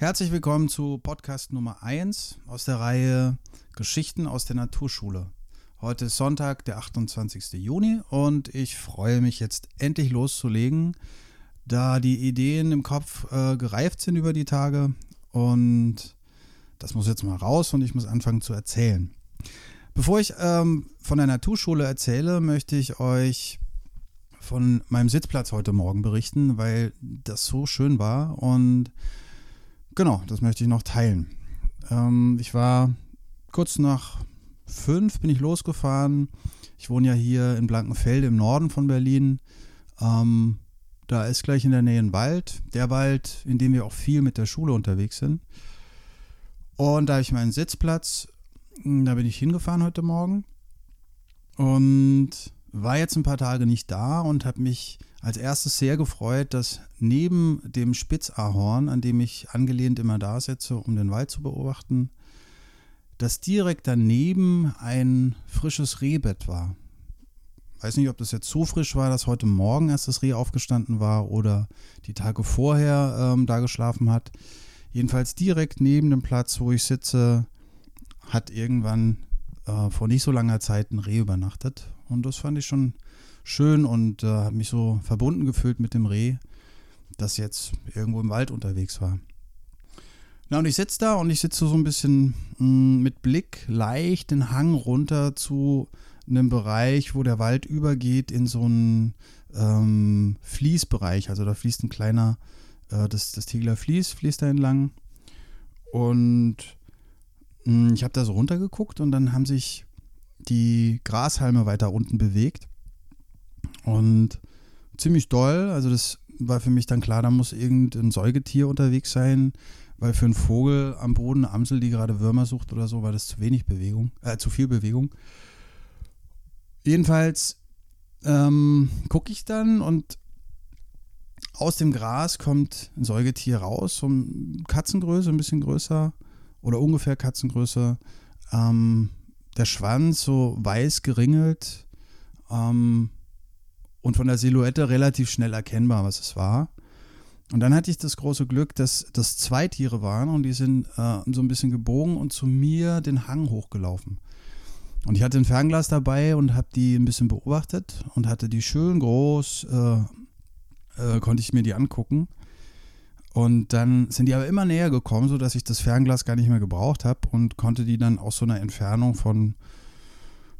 Herzlich willkommen zu Podcast Nummer 1 aus der Reihe Geschichten aus der Naturschule. Heute ist Sonntag, der 28. Juni und ich freue mich jetzt endlich loszulegen, da die Ideen im Kopf äh, gereift sind über die Tage und das muss jetzt mal raus und ich muss anfangen zu erzählen. Bevor ich ähm, von der Naturschule erzähle, möchte ich euch von meinem Sitzplatz heute Morgen berichten, weil das so schön war und genau, das möchte ich noch teilen. Ähm, ich war kurz nach fünf, bin ich losgefahren. Ich wohne ja hier in Blankenfelde im Norden von Berlin. Ähm, da ist gleich in der Nähe ein Wald, der Wald, in dem wir auch viel mit der Schule unterwegs sind. Und da habe ich meinen Sitzplatz, da bin ich hingefahren heute Morgen und war jetzt ein paar Tage nicht da und habe mich als erstes sehr gefreut, dass neben dem Spitzahorn, an dem ich angelehnt immer da sitze, um den Wald zu beobachten, dass direkt daneben ein frisches Rehbett war. Weiß nicht, ob das jetzt so frisch war, dass heute Morgen erst das Reh aufgestanden war oder die Tage vorher ähm, da geschlafen hat. Jedenfalls direkt neben dem Platz, wo ich sitze, hat irgendwann äh, vor nicht so langer Zeit ein Reh übernachtet. Und das fand ich schon schön und äh, habe mich so verbunden gefühlt mit dem Reh, das jetzt irgendwo im Wald unterwegs war. Na, und ich sitze da und ich sitze so ein bisschen mh, mm, mit Blick leicht den Hang runter zu einem Bereich, wo der Wald übergeht in so einen ähm, Fließbereich. Also da fließt ein kleiner, äh, das, das Tegeler Fließ fließt da entlang. Und mh, mm, ich habe da so runtergeguckt und dann haben sich die Grashalme weiter unten bewegt. Und ziemlich doll. Also das war für mich dann klar, da muss irgendein Säugetier unterwegs sein, weil für einen Vogel am Boden, eine Amsel, die gerade Würmer sucht oder so, war das zu wenig Bewegung, äh, zu viel Bewegung. Jedenfalls ähm, gucke ich dann und aus dem Gras kommt ein Säugetier raus, so Katzengröße, ein bisschen größer oder ungefähr Katzengröße. Ähm, der Schwanz so weiß geringelt ähm, und von der Silhouette relativ schnell erkennbar, was es war. Und dann hatte ich das große Glück, dass das zwei Tiere waren und die sind äh, so ein bisschen gebogen und zu mir den Hang hochgelaufen. Und ich hatte ein Fernglas dabei und habe die ein bisschen beobachtet und hatte die schön groß, äh, äh, konnte ich mir die angucken. Und dann sind die aber immer näher gekommen, sodass ich das Fernglas gar nicht mehr gebraucht habe und konnte die dann aus so einer Entfernung von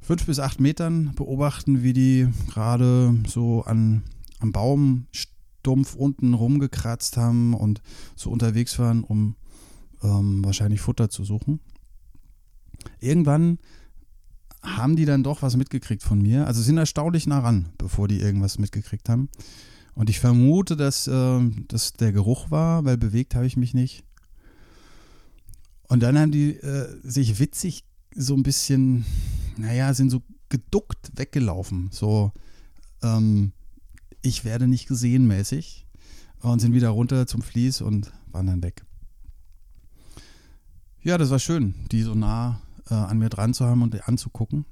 fünf bis acht Metern beobachten, wie die gerade so an, am Baumstumpf unten rumgekratzt haben und so unterwegs waren, um ähm, wahrscheinlich Futter zu suchen. Irgendwann haben die dann doch was mitgekriegt von mir. Also sind erstaunlich nah ran, bevor die irgendwas mitgekriegt haben. Und ich vermute, dass äh, das der Geruch war, weil bewegt habe ich mich nicht. Und dann haben die äh, sich witzig so ein bisschen, naja, sind so geduckt weggelaufen. So, ähm, ich werde nicht gesehen mäßig. Und sind wieder runter zum Fließ und waren dann weg. Ja, das war schön, die so nah äh, an mir dran zu haben und anzugucken.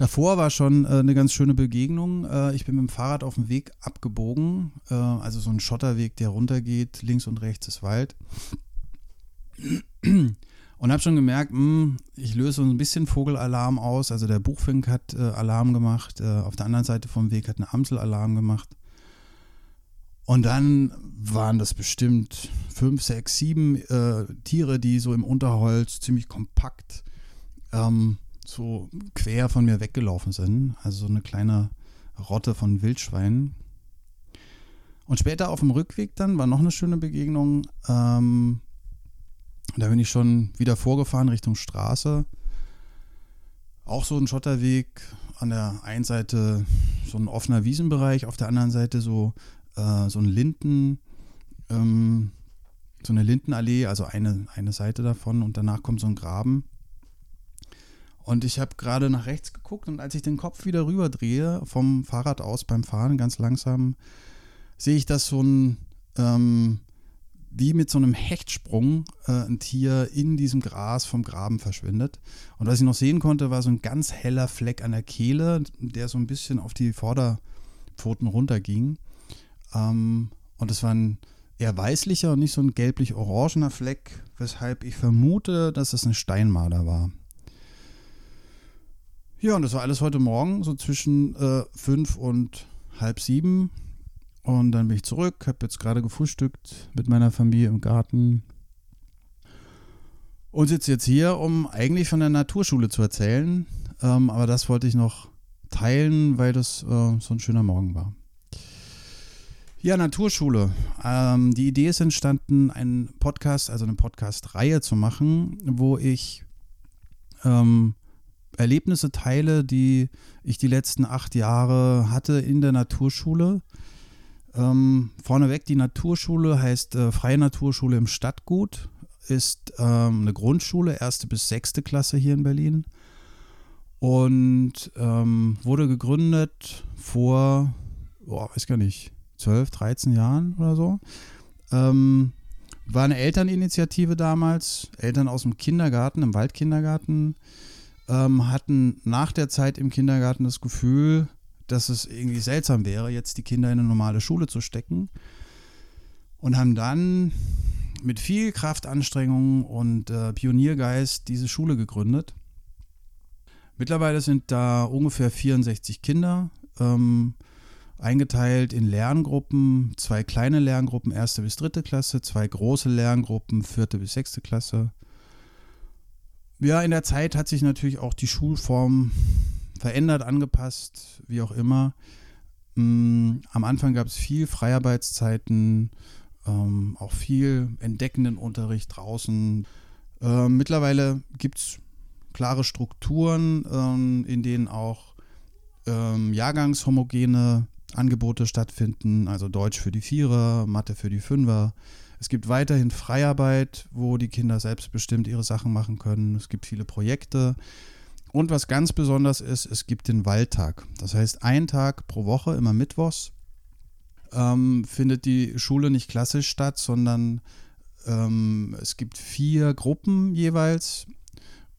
Davor war schon äh, eine ganz schöne Begegnung. Äh, ich bin mit dem Fahrrad auf dem Weg abgebogen, äh, also so ein Schotterweg, der runtergeht, links und rechts ist Wald. Und habe schon gemerkt, mh, hm, ich löse so ein bisschen Vogelalarm aus. Also der Buchfink hat äh, Alarm gemacht, äh, auf der anderen Seite vom Weg hat eine Amsel Alarm gemacht. Und dann waren das bestimmt fünf, sechs, sieben äh, Tiere, die so im Unterholz ziemlich kompakt ähm, so quer von mir weggelaufen sind. Also so eine kleine Rotte von Wildschweinen. Und später auf dem Rückweg dann war noch eine schöne Begegnung. Ähm, da bin ich schon wieder vorgefahren Richtung Straße. Auch so ein Schotterweg. An der einen Seite so ein offener Wiesenbereich, auf der anderen Seite so, äh, so ein Linden, ähm, so eine Lindenallee, also eine, eine Seite davon und danach kommt so ein Graben. Und ich habe gerade nach rechts geguckt und als ich den Kopf wieder rüber drehe, vom Fahrrad aus beim Fahren ganz langsam, sehe ich, dass so ein, ähm, wie mit so einem Hechtsprung, äh, ein Tier in diesem Gras vom Graben verschwindet. Und was ich noch sehen konnte, war so ein ganz heller Fleck an der Kehle, der so ein bisschen auf die Vorderpfoten runterging. Ähm, und es war ein eher weißlicher und nicht so ein gelblich-orangener Fleck, weshalb ich vermute, dass es ein Steinmarder war. Ja, und das war alles heute Morgen, so zwischen äh, fünf und halb sieben. Und dann bin ich zurück, habe jetzt gerade gefrühstückt mit meiner Familie im Garten und sitze jetzt hier, um eigentlich von der Naturschule zu erzählen. Ähm, aber das wollte ich noch teilen, weil das äh, so ein schöner Morgen war. Ja, Naturschule. Ähm, die Idee ist entstanden, einen Podcast, also eine Podcast-Reihe zu machen, wo ich ähm, Erlebnisse teile, die ich die letzten acht Jahre hatte in der Naturschule. Ähm, vorneweg, die Naturschule heißt äh, Freie Naturschule im Stadtgut, ist ähm, eine Grundschule, erste bis sechste Klasse hier in Berlin und ähm, wurde gegründet vor, boah, weiß gar nicht, 12, 13 Jahren oder so. Ähm, war eine Elterninitiative damals. Eltern aus dem Kindergarten, im Waldkindergarten, ähm, hatten nach der Zeit im Kindergarten das Gefühl, dass es irgendwie seltsam wäre, jetzt die Kinder in eine normale Schule zu stecken. Und haben dann mit viel Kraftanstrengung und äh, Pioniergeist diese Schule gegründet. Mittlerweile sind da ungefähr 64 Kinder. Ähm, eingeteilt in Lerngruppen, zwei kleine Lerngruppen, erste bis dritte Klasse, zwei große Lerngruppen, vierte bis sechste Klasse. Ja, in der Zeit hat sich natürlich auch die Schulform verändert, angepasst, wie auch immer. Mm, am Anfang gab es viel Freiarbeitszeiten, ähm, auch viel entdeckenden Unterricht draußen. Ähm, mittlerweile gibt es klare Strukturen, ähm, in denen auch jahrgangshomogene Angebote stattfinden, also Deutsch für die Vierer, Mathe für die Fünfer. Es gibt weiterhin Freiarbeit, wo die Kinder selbstbestimmt ihre Sachen machen können. Es gibt viele Projekte. Und was ganz besonders ist, es gibt den Waldtag. Das heißt, ein Tag pro Woche, immer mittwochs, ähm, findet die Schule nicht klassisch statt, sondern ähm, es gibt vier Gruppen jeweils.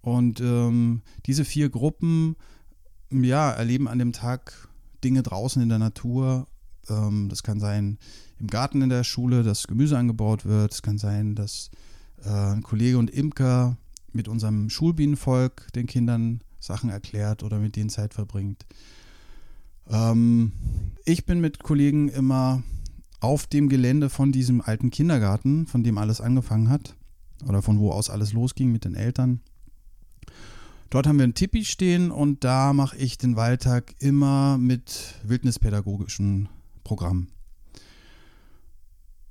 Und ähm, diese vier Gruppen ja, erleben an dem Tag Dinge draußen in der Natur. Ähm, das kann sein im Garten in der Schule, dass Gemüse angebaut wird. Es kann sein, dass äh, ein Kollege und Imker mit unserem Schulbienenvolk den Kindern Sachen erklärt oder mit denen Zeit verbringt. Ähm, ich bin mit Kollegen immer auf dem Gelände von diesem alten Kindergarten, von dem alles angefangen hat oder von wo aus alles losging mit den Eltern. Dort haben wir ein Tipi stehen und da mache ich den Waldtag immer mit wildnispädagogischen Programmen.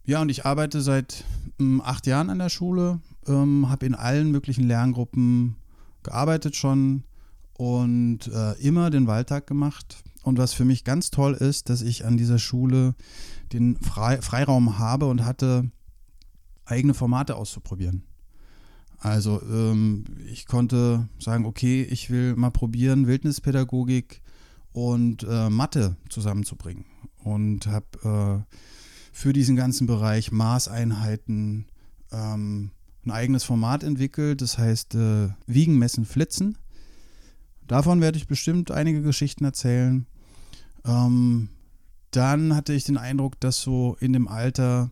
Ja, und ich arbeite seit ähm, acht Jahren an der Schule, ähm, habe in allen möglichen Lerngruppen gearbeitet schon und äh, immer den Waldtag gemacht. Und was für mich ganz toll ist, dass ich an dieser Schule den Frei Freiraum habe und hatte, eigene Formate auszuprobieren. Also ähm, ich konnte sagen, okay, ich will mal probieren, Wildnispädagogik und äh, Mathe zusammenzubringen. Und habe äh, für diesen ganzen Bereich Maßeinheiten ähm, ein eigenes Format entwickelt, das heißt äh, Wiegen, Messen, Flitzen. Davon werde ich bestimmt einige Geschichten erzählen. Ähm, dann hatte ich den Eindruck, dass so in dem Alter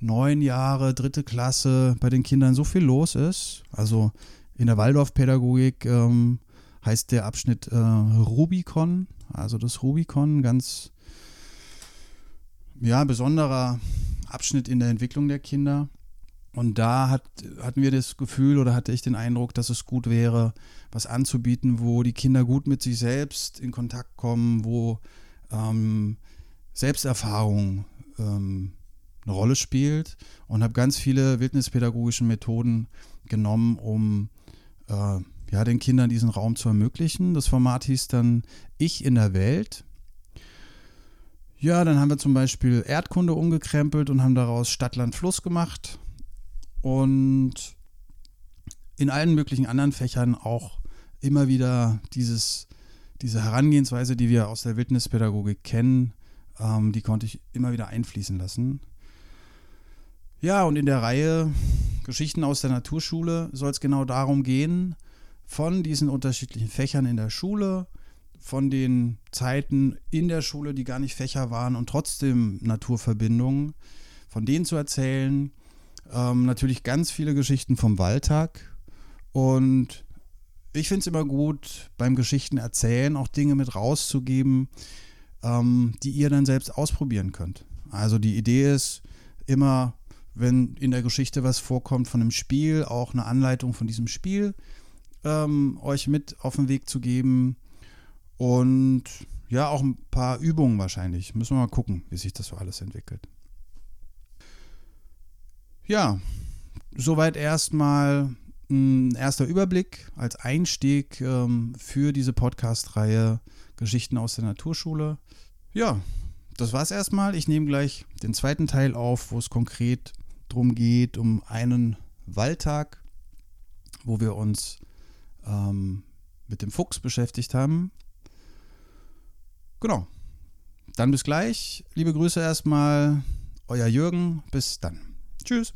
neun Jahre, dritte Klasse bei den Kindern so viel los ist. Also in der Waldorfpädagogik ähm, heißt der Abschnitt äh, Rubicon, also das Rubicon, ganz ja, besonderer Abschnitt in der Entwicklung der Kinder. Und da hat, hatten wir das Gefühl oder hatte ich den Eindruck, dass es gut wäre, was anzubieten, wo die Kinder gut mit sich selbst in Kontakt kommen, wo ähm, Selbsterfahrung ähm, eine Rolle spielt und habe ganz viele wildnispädagogische Methoden genommen, um äh, ja, den Kindern diesen Raum zu ermöglichen. Das Format hieß dann Ich in der Welt. Ja, dann haben wir zum Beispiel Erdkunde umgekrempelt und haben daraus Stadt, Land, Fluss gemacht. Und in allen möglichen anderen Fächern auch immer wieder dieses, diese Herangehensweise, die wir aus der Wildnispädagogik kennen, ähm, die konnte ich immer wieder einfließen lassen. Ja, und in der Reihe Geschichten aus der Naturschule soll es genau darum gehen, von diesen unterschiedlichen Fächern in der Schule, von den Zeiten in der Schule, die gar nicht Fächer waren und trotzdem Naturverbindungen, von denen zu erzählen. Ähm, natürlich ganz viele Geschichten vom Waldtag. Und ich finde es immer gut, beim Geschichten erzählen auch Dinge mit rauszugeben, ähm, die ihr dann selbst ausprobieren könnt. Also die Idee ist immer, wenn in der Geschichte was vorkommt von einem Spiel, auch eine Anleitung von diesem Spiel ähm, euch mit auf den Weg zu geben. Und ja, auch ein paar Übungen wahrscheinlich. Müssen wir mal gucken, wie sich das so alles entwickelt. Ja, soweit erstmal ein erster Überblick als Einstieg ähm, für diese Podcast-Reihe Geschichten aus der Naturschule. Ja, das war's erstmal. Ich nehme gleich den zweiten Teil auf, wo es konkret darum geht, um einen Waldtag, wo wir uns ähm, mit dem Fuchs beschäftigt haben. Genau. Dann bis gleich. Liebe Grüße erstmal. Euer Jürgen. Bis dann. Tschüss.